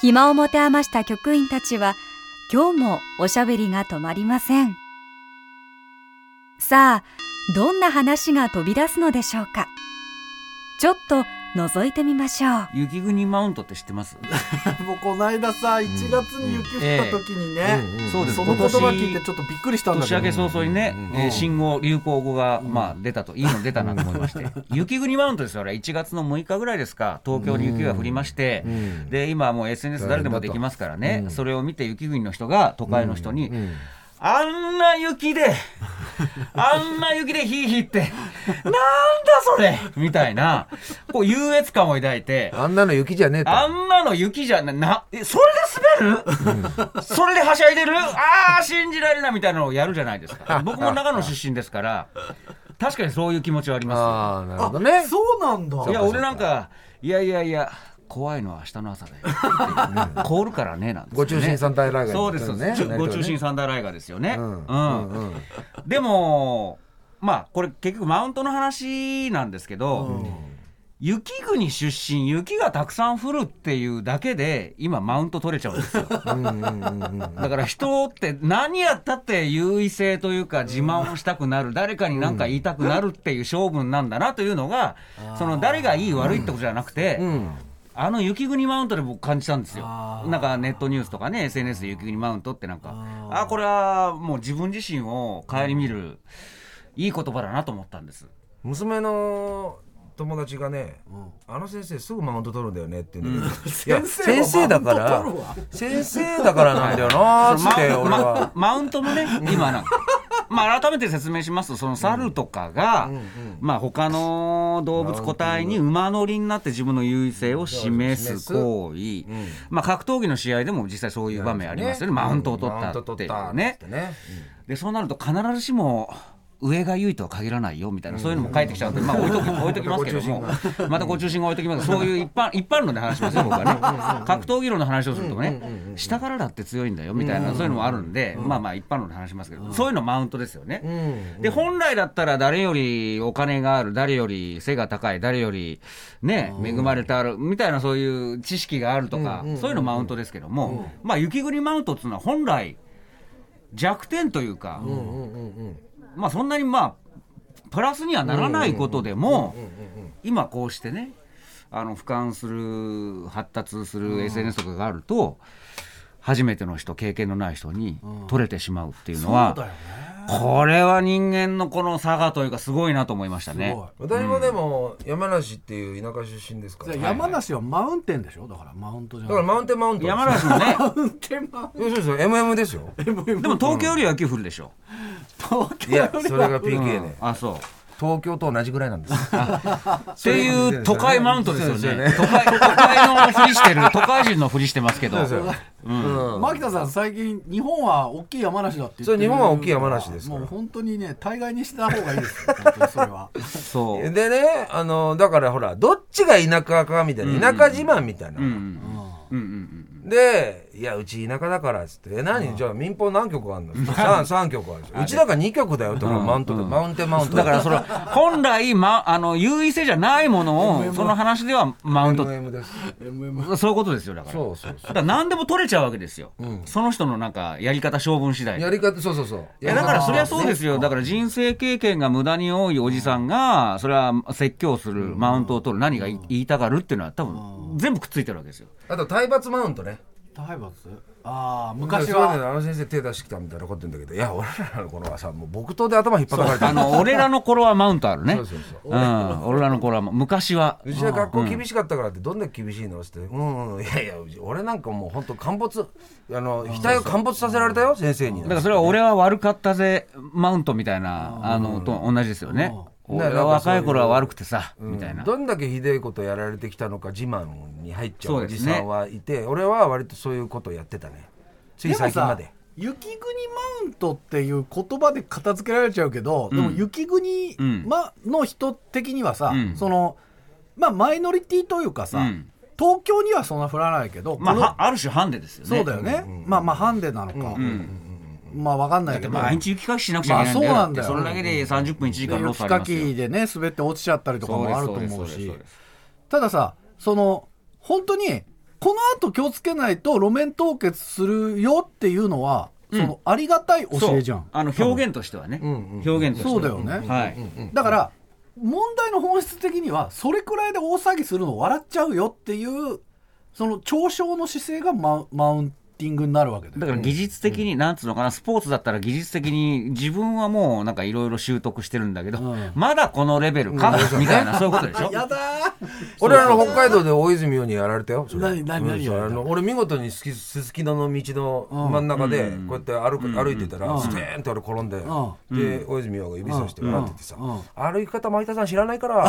暇を持て余した局員たちは今日もおしゃべりが止まりません。さあどんな話が飛び出すのでしょうか。ちょっと覗いてみましょう。雪国マウントって知ってます？もうこの間さ1月に雪降った時にね、そうです。その言葉聞いてちょっとびっくりしたんだけど。年明け早々にね、えー新語・流行語が、まあ、出たと。いいの出たなと思いまして。雪国マウントですよ。あれ1月の6日ぐらいですか。東京に雪が降りまして、で今はもう SNS 誰でもできますからね、それを見て雪国の人が都会の人に、あんな雪で、あんな雪でヒーヒーって、なんだそれみたいな、こう優越感を抱いて、あんなの雪じゃねえと。あんなの雪じゃな、な、え、それで滑る、それではしゃいでる？ああ、信じられないみたいなのをやるじゃないですか。僕も長野出身ですから、確かにそういう気持ちはありまああ、なるほどね。そうなんだ。いや、俺なんか、いやいやいや、怖いのは明日の朝だよ。凍るからね、なんですよね。ご中心三大ライガーそうです、ね。ご中心三大ライガーですよね。ううん。ん。うん。うん。でも、まあ、これ結局マウントの話なんですけど、雪国出身、雪がたくさん降るっていうだけで、今、マウント取れちゃうんですよ。だから人って何やったって優位性というか、自慢をしたくなる、誰かに何か言いたくなるっていう性分なんだなというのが、その誰がいい悪いってことじゃなくて、あの雪国マウントで僕感じたんですよ。なんかネットニュースとかね、SNS で雪国マウントってなんか、あこれはもう自分自身を顧みる、いい言葉だなと思ったんです。娘の友達がね、あの先生すぐマウント取るんだよねって言うんだけど、いや先生だから先生だからなんだよなーってま俺は、マウントもね、今な。んか。まあ、改めて説明しますと、その猿とかが、まあ、他の動物個体に馬乗りになって自分の優位性を示す行為、まあ、格闘技の試合でも実際そういう場面ありますよね、マウントを取ったっていうね。で、そうなると必ずしも、上が優位とは限らないよみたいな、そういうのも書いてきちゃうんで、まあ置いとき 置いときますけども、またご中心が置いときます。そういう一般一般論で話しますよ、僕はね。格闘技論の話をするとね、下からだって強いんだよみたいな、そういうのもあるんで、まあまあ一般論で話しますけど、そういうのマウントですよね。で、本来だったら誰よりお金がある、誰より背が高い、誰よりね、恵まれてある、みたいなそういう知識があるとか、そういうのマウントですけども、まあ雪国マウントっていうのは本来、弱点というか、まあそんなにまあプラスにはならないことでも今こうしてねあの俯瞰する発達する SNS とかがあると初めての人経験のない人に取れてしまうっていうのは、これは人間のこの差がというかすごいなと思いましたね。私もでも山梨っていう田舎出身ですから、山梨はマウンテンでしょ？だからマウントじゃだからマウンテンマウント。山梨もね。マウンテンマウンそうそうそう MM ですよ。でも東京よりは雪降るでしょ。いやそれが PK ね、あそう東京と同じぐらいなんです。っていう都会マウントですよね。都会都会のふりしてる 都会人のふりしてますけど。うん。牧田さん最近日本は大きい山梨だって言ってそう日本は大きい山梨です。からもう本当にね大概にした方がいいです。よそれは。そう。でねあのだからほらどっちが田舎かみたいな、田舎自慢みたいな、うんうんうんうん。でいやうち田舎だからっつって「え何じゃあ民放何曲あるの?」三三曲あるうちだから2曲だよって、マウントで、マウンテンマウントだからその本来、ま、あの優位性じゃないものをその話ではマウント MM そういうことですよだからそうそうだから何でも取れちゃうわけですよ、その人のなんかやり方性分次第やり方そうそうそういやだからそれはそうですよ、だから人生経験が無駄に多いおじさんが、それは説教する、マウントを取る、何が言いたがるっていうのは、多分全部くっついてるわけですよ。あと体罰マウントね体罰ああ昔はねあの先生手出してきたみたいなこと言うんだけどいや俺らの頃はさもう木刀で頭引っ叩かれてあの俺らの頃はマウントあるね。そうそうそううん、俺らの頃は、昔は。うちは学校厳しかったからってどんだけ厳しいのってうんうんいやいや俺なんかもう本当陥没あの額を陥没させられたよ先生にだからそれは俺は悪かったぜ、マウントみたいな、あの、と同じですよね。若い頃は悪くてさ、みたいな。どんだけひでえことやられてきたのか自慢に入っちゃうおじさんはいて、俺は割とそういうことをやってたね。ついでもさ最近まで。雪国マウントっていう言葉で片付けられちゃうけど、でも雪国、うんま、の人的にはさ、うん。そのまあマイノリティというかさ、うん。東京にはそんな降らないけど、まあ、このはある種ハンデですよね。そうだよね、まあまあハンデなのか、まあわかんないけど毎日雪かきしなくちゃいけないんだよ。まあそうなんだよそれだけで30分1時間ロスあり雪かますよ。きでね滑って落ちちゃったりとかもあると思うしたださその本当にこの後気をつけないと路面凍結するよっていうのは、そのありがたい教えじゃんそうあの表現としてはね。表現としては。そうだよね、はい。だから問題の本質的にはそれくらいで大騒ぎするの笑っちゃうよっていうその嘲笑の姿勢がママウンティングになるわけだよだから技術的に、なんつうのかな、スポーツだったら技術的に自分はもうなんかいろいろ習得してるんだけど、うん。まだこのレベルか、みたいな、そういうことでしょ？やだ俺あの北海道で大泉洋にやられたよそれ何何何俺見事にすすすきのの道の真ん中でこうやって歩く歩いてたらステーンって俺転んでで大泉洋が指さして笑っててさ歩き方前田さん知らないから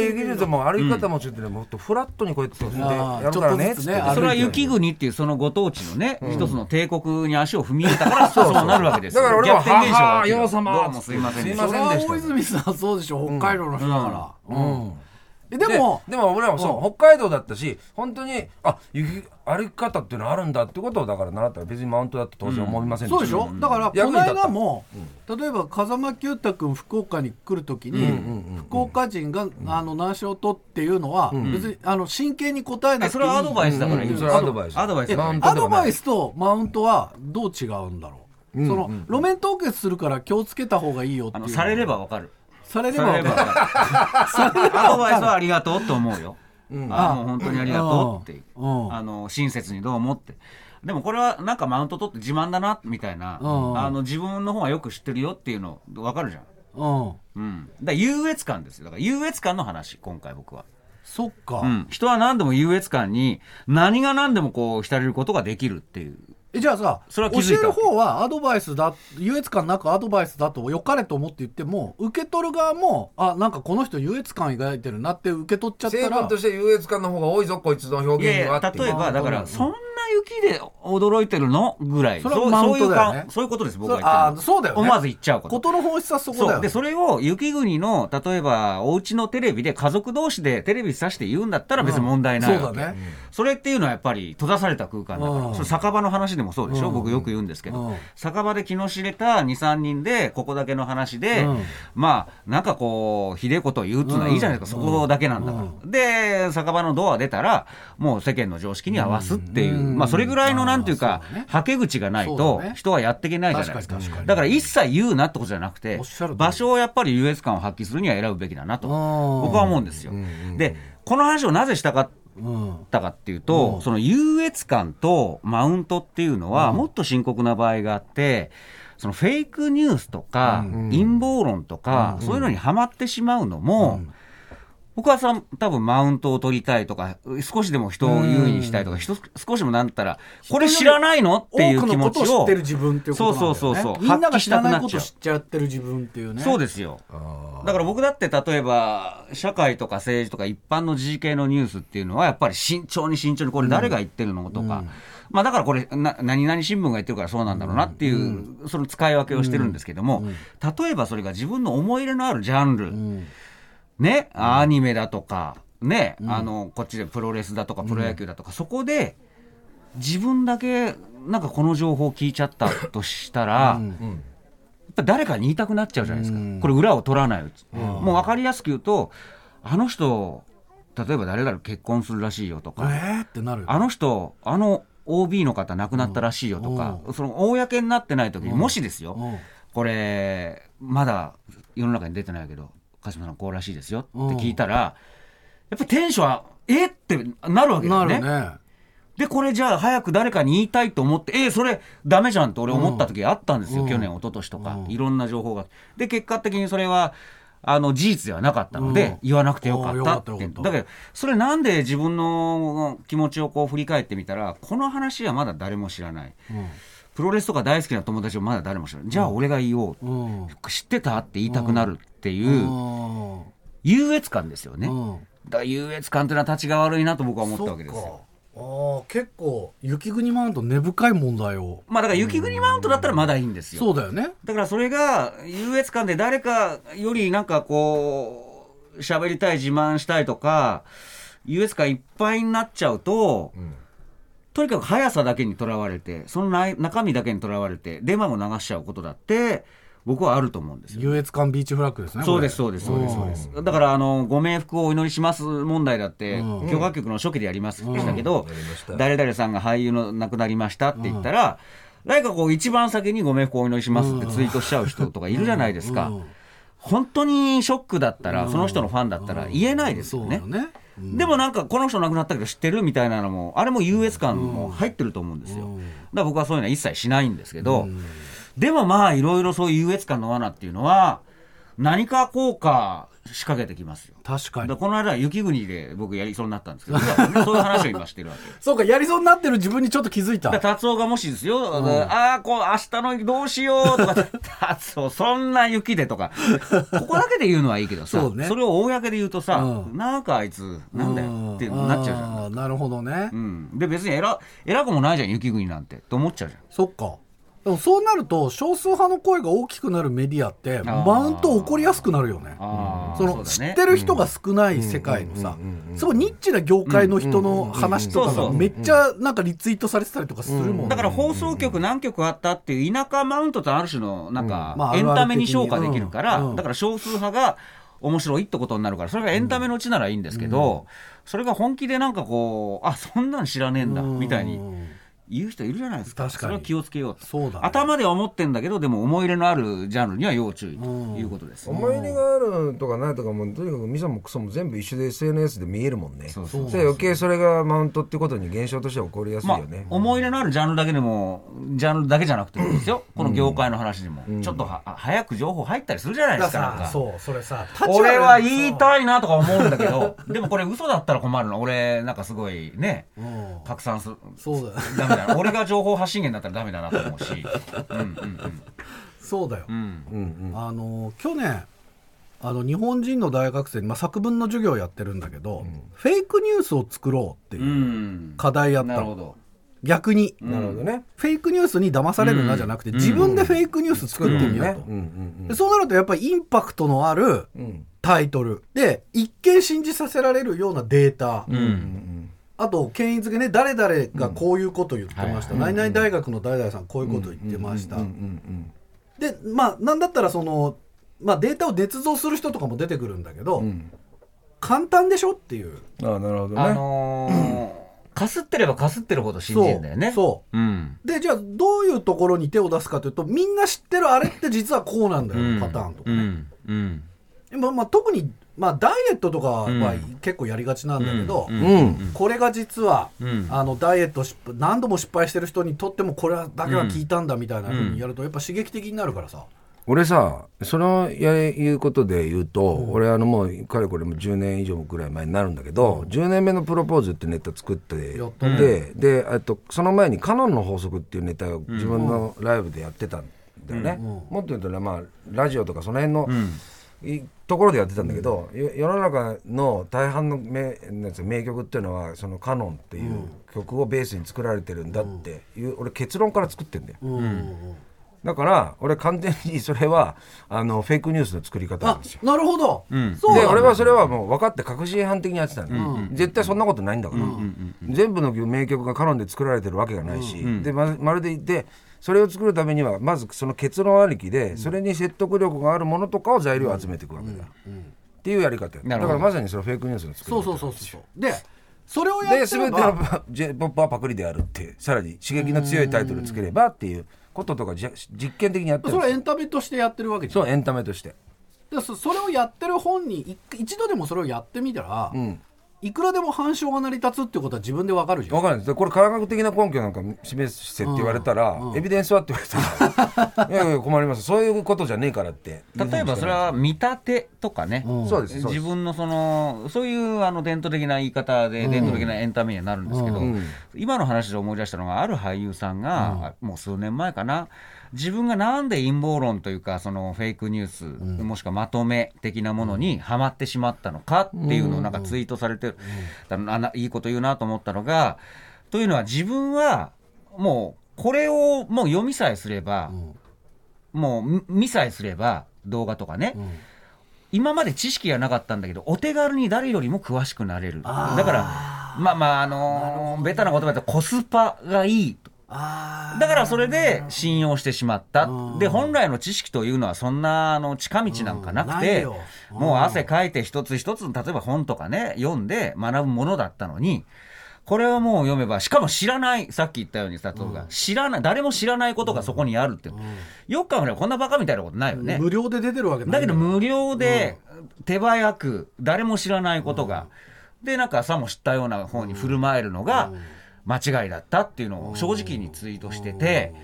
我々技術も歩き方もちょっとねもっとフラットにこうやってやる。からねそれは雪国っていうそのご当地のね、一つの帝国に足を踏み入れたから、そうなるわけですよ。だから俺はは洋様どうもすいませんでしたすいませんでした。大泉さんそうでしょ北海道の人だから、うん。えででもでも俺らもそう、北海道だったし本当にあ雪歩き方っていうのあるんだってことをだから習った。ら別にマウントだって当然思いませんそうでしょ、だからこの間も、例えば風間九太君福岡に来るときに、福岡人が、あの難所を取っていうのは、別にあの真剣に答えなくていい。それはアドバイスだからいいうん。それはアドバイス。アドバイス。アドバイスとマウントはどう違うんだろう、その路面凍結するから気をつけた方がい。いよっていうあのされればわかる。されれさば分か れればわるかる。アドバイスはありがとうと思うよ。あもう本当にありがとうってあの親切にどうもって。でもこれはなんかマウント取って自慢だなみたいな、うんあの自分の方がよく知ってるよっていうの分かるじゃん。うんうん。だ優越感ですよ。だから優越感の話、今回僕は。そっか、うん。人は何でも優越感に何が何でもこう浸れることができるっていう。えじゃあさそれは教える方はアドバイスだ優越感なくアドバイスだと良かれと思って言っても受け取る側もあなんかこの人優越感抱いてるなって受け取っちゃった成ら分として優越感の方が多いぞこいつの表現は例えばだからそん。な雪で驚いてるの？ぐらい。それはマウントだよね。そういうかそういうことです僕そが言ってるそうだよね。思わず言っちゃうこと。事の本質はそこだよ、ね、そう。でそれを雪国の例えばお家のテレビで家族同士でテレビさして言うんだったら別に問題ないそうだね、それっていうのはやっぱり閉ざされた空間だから、うん。それ酒場の話でもそうでしょ、うん。僕よく言うんですけど、うん。酒場で気の知れた23人でここだけの話で、うん。まあなんかこうひでえことを言うっていうのはいいじゃないですか、うん。そこだけなんだから、で酒場のドア出たらもう世間の常識に合わすっていう、うんまあそれぐらいのなんていうかはけ口がないと人はやっていけないじゃないですか。だから一切言うなってことじゃなくて場所をやっぱり優越感を発揮するには選ぶべきだなとうん。僕は思うんですよ。でこの話をなぜしたかうんったかっていうと、その優越感とマウントっていうのは、もっと深刻な場合があって、そのフェイクニュースとか、陰謀論とか、そういうのにはまってしまうのも、僕はさ多分マウントを取りたいとか、少しでも人を優位にしたいとか、人少しでもなんったら、これ知らないのっていう気持ちを知ってる自分っていうことそうそうそうそう。みんなが知らないこと知っちゃってる自分っていうね。そうですよ。だから僕だって例えば、社会とか政治とか一般の時事系のニュースっていうのは、やっぱり慎重に慎重に、これ誰が言ってるのとか、まあだからこれな、何々新聞が言ってるからそうなんだろうなっていう、その使い分けをしてるんですけども、例えばそれが自分の思い入れのあるジャンル、ね、アニメだとか、ね、あの、こっちでプロレスだとか、プロ野球だとか、そこで、自分だけ、なんかこの情報を聞いちゃったとしたら、やっぱ誰かに言いたくなっちゃうじゃないですか、これ、裏を取らない。うち、もう分かりやすく言うと、あの人、例えば誰々結婚するらしいよとか、えー？ってなる。よあの人、あの OB の方亡くなったらしいよとか、その公になってない時に、もしですよ、うん。これ、まだ世の中に出てないけど、鹿島さん、こうらしいですよって聞いたら、やっぱりテンションは、えってなるわけだよね。ね。で、これじゃあ早く誰かに言いたいと思って、えーそれダメじゃんって俺思った時あったんですよ、うん。去年、一昨年とか、いろんな情報が。で、結果的にそれは、あの事実ではなかったので、うん。言わなくてよかったって。かったよかった。だけど、それなんで自分の気持ちをこう振り返ってみたら、この話はまだ誰も知らない。ププロレスとか大好きな友達はまだ誰も知らない。じゃあ俺が言おう、うん。知ってた？って言いたくなるっていううん。優越感ですよね、うん。だから優越感っていうのは立ちが悪いなと僕は思ったわけですよ。あー結構雪国マウント根深い問題を。まあだから雪国マウントだったらまだいいんですよ、そうだよね。だからそれが優越感で誰かよりなんかこう喋りたい自慢したいとか優越感いっぱいになっちゃうと、とにかく速さだけにとらわれてその内中身だけにとらわれてデマを流しちゃうことだって僕はあると思うんですよ。優越感ビーチフラッグですねそうですそうです。そうですそうです。だからあのご冥福をお祈りします問題だってうん。共和局の初期でやりましたけどやりました。誰々さんが俳優の亡くなりましたって言ったら誰かこう一番先にご冥福をお祈りしますってツイートしちゃう人とかいるじゃないですか。うん。本当にショックだったらその人のファンだったら言えないですよね。そでもなんかこの人亡くなったけど知ってるみたいなのもあれも優越感も入ってると思うんですよ。だから僕はそういうのは一切しないんですけどでもまあいろいろそういう優越感の罠っていうのは何か効果仕掛けてきますよ確かに。この間は雪国で僕やりそうになったんですけどそういう話を今してるわけ。そうかやりそうになってる自分にちょっと気づいた。達夫がもしですよ、ああ、こう、明日のどうしようとか達夫、そんな雪でとか、ここだけで言うのはいいけどさ、そうね。れを公で言うとさ、うん。なんかあいつ、なんだよってなっちゃうじゃん。なるほどね、うん、で、別に偉偉くもないじゃん、雪国なんて、と思っちゃうじゃん。そっかでもそうなると少数派の声が大きくなるメディアってー。マウント起こりやすくなるよね。そのね。知ってる人が少ない世界のさすごいニッチな業界の人の話とかがめっちゃなんかリツイートされてたりとかするもんねだから放送局何局あったっていう田舎マウントとある種のなんかまあエンタメに昇華できるから、だから少数派が面白いってことになるからそれがエンタメのうちならいいんですけど、それが本気でなんかこうあそんなん知らねえんだみたいに言う人いるじゃないですか。確かに。それは気をつけよう。とそうだね。頭では思ってんだけどでも思い入れのあるジャンルには要注意ということです、思い入れがあるとかないとかもとにかくミソもクソも全部一緒で SNS で見えるもんね。そうそうで余計それがマウントってことに現象としては起こりやすいまあよね、、思い入れのあるジャンルだけでもジャンルだけじゃなくてもいいですよ。この業界の話でも、ちょっとは早く情報入ったりするじゃないですかそうそれさ俺は言いい、たいなとか思うんだけど、でもこれ嘘だったら困るの。俺、なんかすごいね、うん。拡散する。そうだよな。俺が情報発信源だったらダメだなと思うし。うんうんそうだよ、うん。うん。うんうんあの去年あの日本人の大学生に、まあ、作文の授業をやってるんだけど、フェイクニュースを作ろうってう。いうん課題やったの、なるほど。逆に、なるほどね、フェイクニュースに騙されるなじゃなくて、自分でフェイクニュース作ってみようと、うんうんでそうなるとやっぱりインパクトのあるうんうんタイトルで一見信じさせられるようなデータ、うん。あと権威付けね誰々がこういうこと言ってました、うん何々大学の誰々さんこういうこと言ってました、でまあなんだったらその、まあ、データを捏造する人とかも出てくるんだけど、簡単でしょっていう。ああなるほどね、あのー、かすってればかすってるほど信じるんだよね。。そう。うん。うでじゃあどういうところに手を出すかというとみんな知ってるあれって実はこうなんだよ、うん。パターンとかね、うん。まあ、特に、まあ、ダイエットとかはうん。結構やりがちなんだけど、うん。うん。これが実は、うん。あのダイエット失敗何度も失敗してる人にとってもこれだけは効いたんだみたいなふうにやるとやっぱ刺激的になるからさ、俺さそのやれ言うことで言うと、俺あのもうかれこれも10年以上ぐらい前になるんだけど、10年目のプロポーズってネタ作ってでであとその前に「カノンの法則」っていうネタを自分のライブでやってたんだよね、もっと言うとね、まあ、ラジオとかその辺の、いところでやってたんだけど、よ世の中の大半の名名曲っていうのはその「カノン」っていう曲をベースに作られてるんだっていう、俺結論から作ってんだよ。だから俺完全にそれはあのフェイクニュースの作り方なんあですよ。なるほど、ん。でそうだ。俺はそれはもう分かって確信犯的にやってたの、絶対そんなことないんだから、全部の名曲がカノンで作られてるわけがないし、でままるで言ってそれを作るためにはまずその結論ありきで、それに説得力があるものとかを材料を集めていくわけだよ、っていうやり方よ。だからまさにそのフェイクニュースの作り方。そうそうそうそうでそれをやでってれ全てのば j p o p はパクリであるってさらに刺激の強いタイトルつければっていうこととかじゃ実験的にやってるそれはエンタメとしてやってるわけじゃん。そうエンタメとして。でそそれをやってる本人い一度でもそれをやってみたら、んいくらでも反証が成り立つってことは自分でわかるじゃん。わかるんです。これ科学的な根拠なんか示せって言われたら、エビデンスはって言われたら いやいや困りますそういうことじゃねえからって。例えばそれは見立てとかね、うん。そうです自分のそのそういうあの伝統的な言い方で伝統的なエンタメにはなるんですけど、うん。今の話で思い出したのがある俳優さんが、もう数年前かな自分がなんで陰謀論というかそのフェイクニュース、もしくはまとめ的なものにはまってしまったのかっていうのをなんかツイートされてる、だあないいこと言うなと思ったのがというのは自分はもうこれをもう読みさえすれば、もう見見さえすれば動画とかね、今まで知識がなかったんだけどお手軽に誰よりも詳しくなれる。だからまあまああのーベタな言葉だとコスパがいいだからそれで信用してしまった。うん。で本来の知識というのはそんなあの近道なんかなくてよ。もう汗かいて一つ一つ例えば本とかね読んで学ぶものだったのにこれはもう読めばしかも知らない。さっき言ったように佐藤が。知らない誰も知らないことがそこにあるって。よく考えればこんなバカみたいなことないよね。無料で出てるわけだけど無料で手早く誰も知らないことが、でなんかさも知ったような方に振る舞えるのが間違いだったっていうのを正直にツイートしてて、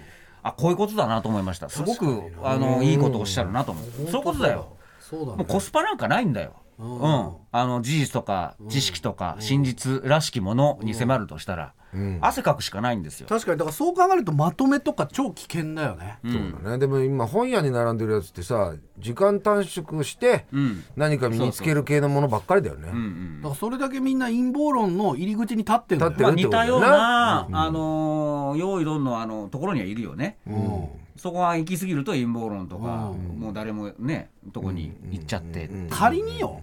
あこういうことだなと思いました。すごくあのいいことをおっしゃるなと思う、そういうことだよ。そうだね。もうコスパなんかないんだよ。うん、あの事実とか知識とか真実らしきものに迫るとしたら、汗かくしかないんですよ。確かにだからそう考えるとまとめとか超危険だよね、そうだね。でも今本屋に並んでるやつってさ時間短縮してん。何か身につける系のものばっかりだよね、うんだからそれだけみんな陰謀論の入り口に立ってるんだよ立ってまあ、るってことだよ似たような、あのー用意どんのあのところにはいるよね、そこが行き過ぎると陰謀論とか、もう誰もねとこに行っちゃって、仮によ、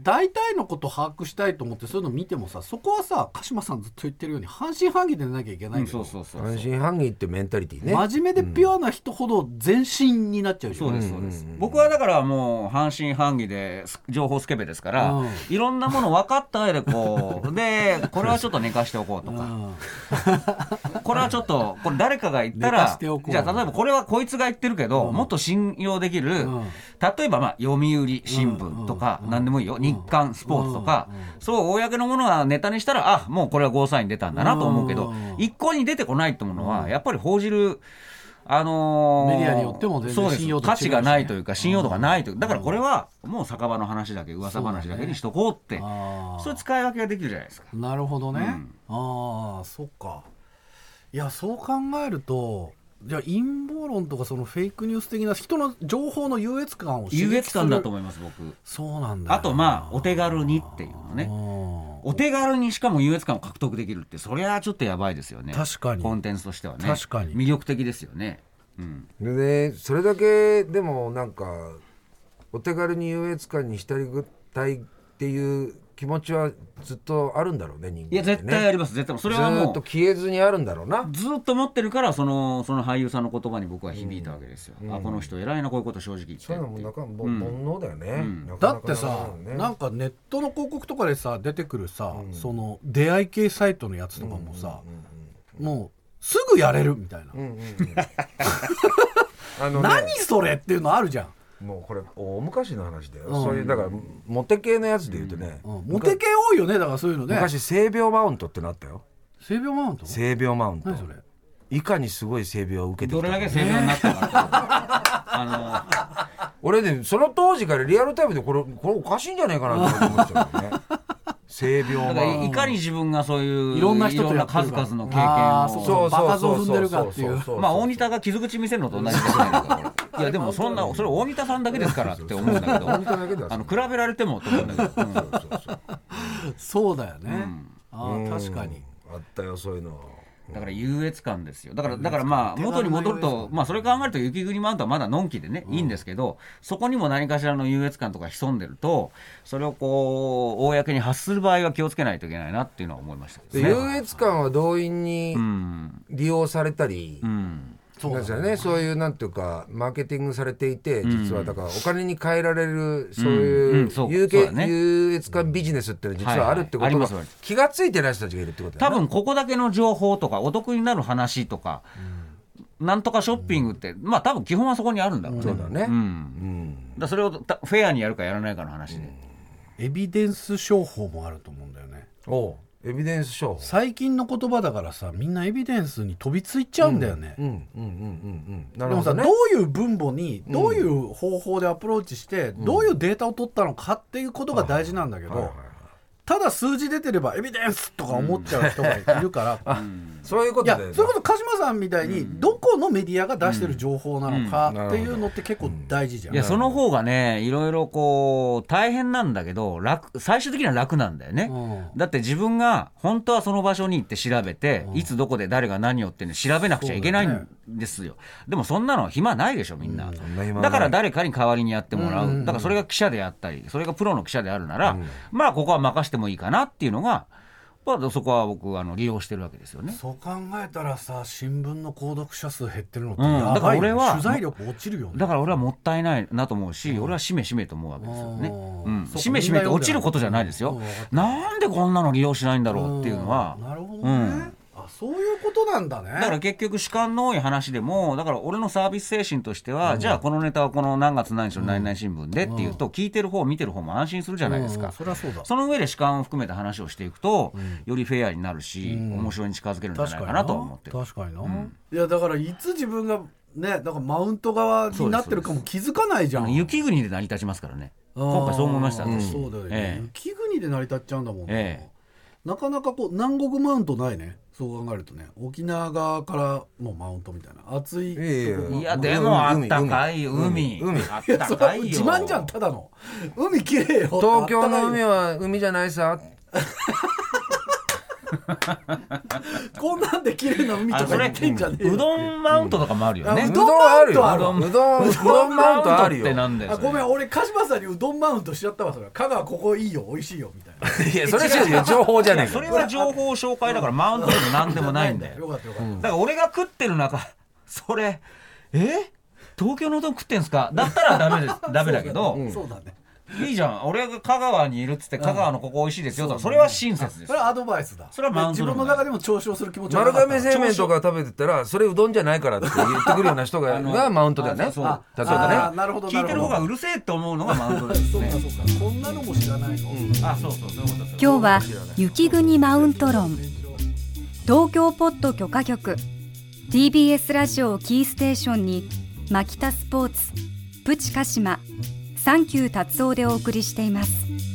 大体のこと把握したいと思ってそういうの見てもさそこはさ鹿島さんずっと言ってるように半信半疑でなきゃいけなうんいけど、そうそうそう半信半疑ってメンタリティね。真面目でピュアな人ほど全身になっちゃうそうですそうです、僕はだからもう半信半疑です。情報スケベですから、うん。いろんなもの分かった上でこう でこれはちょっと寝かしておこうとか、う んこれはちょっとこれ誰かが言った寝からしじておこう。ゃあ例えばこれはこいつが言ってるけど、もっと信用できる、ん。例えばまあ読売新聞とか、何でもいいよ、日刊スポーツとか、そう公のものはネタにしたらあもうこれはゴーサイン出たんだなと思うけど、うん一向に出てこないってものは、やっぱり報じるあのーメディアによっても全然そうです。信用ね。価値がないというか信用度がないという。だからこれはもう酒場の話だけ噂話だけにしとこうってそういう使い分けができるじゃないですか。なるほどね、ああそっか。いやそう考えるとじゃあ陰謀論とかそのフェイクニュース的な人の情報の優越感を優越感だと思います僕。そうなんだ。よあとまあお手軽にっていうのね。うんお手軽にしかも優越感を獲得できるってそりゃちょっとやばいですよね。確かに。コンテンツとしてはね。確かに。魅力的ですよね、うん、でねそれだけでもなんかお手軽に優越感に浸りたいっていう気持ちはずっとあるんだろうね人間ってね。いや絶対あります絶対。それはずもう。っと消えずにあるんだろうな。ずっと持ってるからそのその俳優さんの言葉に僕は響いたわけですよ、あこの人偉いなこういうこと正直言って。そういうのもなんかもう煩悩だよね、ん。なかなかだってさね。なんかネットの広告とかでさ出てくるさ、その出会い系サイトのやつとかもさ、もうすぐやれるみたいな、うんうんうん。あのね。何それっていうのあるじゃん、もうこれ大昔の話だよ、うん。そういうだからモテ系のやつで言うとね、うん。モテ系多いよねだからそういうのね。昔性病マウントってのあったよ。性病マウント？性病マウント。何それ？いかにすごい性病を受けてどれきたか。だけ性病になったか あ俺ねその当時からリアルタイムでこれこれおかしいんじゃないかなと思っちゃうよね。性病のだマウント。からいかに自分がそういういろんな人といろんなやってるから。数々の経あー験をそう場数を踏んでるかっていうまあ大仁田が傷口見せるのと同じですねいやでもそんなそれ大仁田さんだけですからって思うんだけど。大仁田だけだ。よあの比べられてもと思うんだけど、うん。そうだよね、ん。ああ確かに。あったよそういうの。だから優越感ですよ。だからだからまあ元に戻るとまあそれ考えると雪国マウントはまだのんきでねいいんですけどそこにも何かしらの優越感とか潜んでるとそれをこう公に発する場合は気をつけないといけないなっていうのは思いましたね。優越感は動員にうん。利用されたり、うん。そうなんですよね。そういうなんていうかマーケティングされていてん。実はだからお金に換えられるそううん。いう。優越感ビジネスっていうのは実はあるってことが気がついてない人たちがいるってことだよね。多分ここだけの情報とかお得になる話とか、なんとかショッピングって、まあ多分基本はそこにあるんだろうね。そうだね。うん。うん。だそれをたフェアにやるかやらないかの話で。エビデンス商法もあると思うんだよね。おうエビデンス書最近の言葉だからさみんなエビデンスに飛びついちゃうんだよね、うんうんうんうんうん。なでもさ、るほどね。どういう分母にどういう方法でアプローチして、どういうデータを取ったのかっていうことが大事なんだけど、はいはいただ数字出てればエビデンスとか思っちゃう人がいるから、そういうこいやとでそれこそ鹿島さんみたいにどこのメディアが出してる情報なのかっていうのって結構大事じゃん。いやその方がねいろいろこう大変なんだけど楽最終的には楽なんだよね、うん。だって自分が本当はその場所に行って調べて、いつどこで誰が何をっていうの調べなくちゃいけないんですよ。でもそんなの暇ないでしょみんな、ん。なだから誰かに代わりにやってもらう、だからそれが記者であったりそれがプロの記者であるなら、まあここは任してもいいかなっていうのが、まあ、そこは僕あの利用してるわけですよね。そう考えたらさ新聞の購読者数減ってるのってうん。やばいよ、だから俺は取材力落ちるよね。だから俺はもったいないなと思うし、俺はしめしめと思うわけですよね。うん、しめしめって落ちることじゃないですよ。うん。なんでこんなの利用しないんだろうっていうのはん、なるほどね、うんあそういうことなんだね。だから結局主観の多い話でも、だから俺のサービス精神としては、じゃあこのネタはこの何月何日の何々新聞でっていうと、聞いてる方、見てる方も安心するじゃないですうんか。そそうだ。その上で主観を含めた話をしていくと、よりフェアになるし、面白いに近づけるんじゃないかなとは思って。る。確かにな、いやだからいつ自分がねだからマウント側になってるかも気づかないじゃん。雪国で成り立ちますからね。今回そう思いました、あー私。そうだよね、ええ。雪国で成り立っちゃうんだもん。な、ええなかなかこう南国マウントないね。そう考えるとね。沖縄側からのマウントみたいな。暑いいやでもあったかい海。海。あったかいよ。自慢じゃんただの。海きれいよ。東京の海はは海じゃないさ こんなんで綺麗な海とか言ってんじゃねえよう。どんマウントとかもあるよね。あう。どんあるようどんうどんうどんマウントあるよ。ってなんだよ。あごめん俺鹿島さんにうどんマウントしちゃったわそれ。香川ここいいよ美味しいよみたいな。いやそれ違うよ。情報じゃねえかそれは情報紹介だからマウントでもなんでもないんだよ。よかったよかった、だから俺が食ってる中、それ、え？東京のうどん食ってんすか？だったらダメです。ダメだけど、そうだね いいじゃん。俺が香川にいるっつって、香川のここ美味しいですよとか、それは親切ですそれ。はアドバイスだ。それはマウント自分の中でも嘲笑する気持ちはな丸かった。亀製麺とか食べてたらそれうどんじゃないからって言ってくるような人が がマウントだよね。そう。あ例えばね。なるほど聞いてる方がなうるせえって思うのがマウントですね。そうか。そうか。こんなのも知らないの、あ、そうそう、そういうことです。今日は雪国マウント論。東京ポッド許可局。TBS ラジオをキーステーションにマキタスポーツプチカシマサンキュー達夫でお送りしています。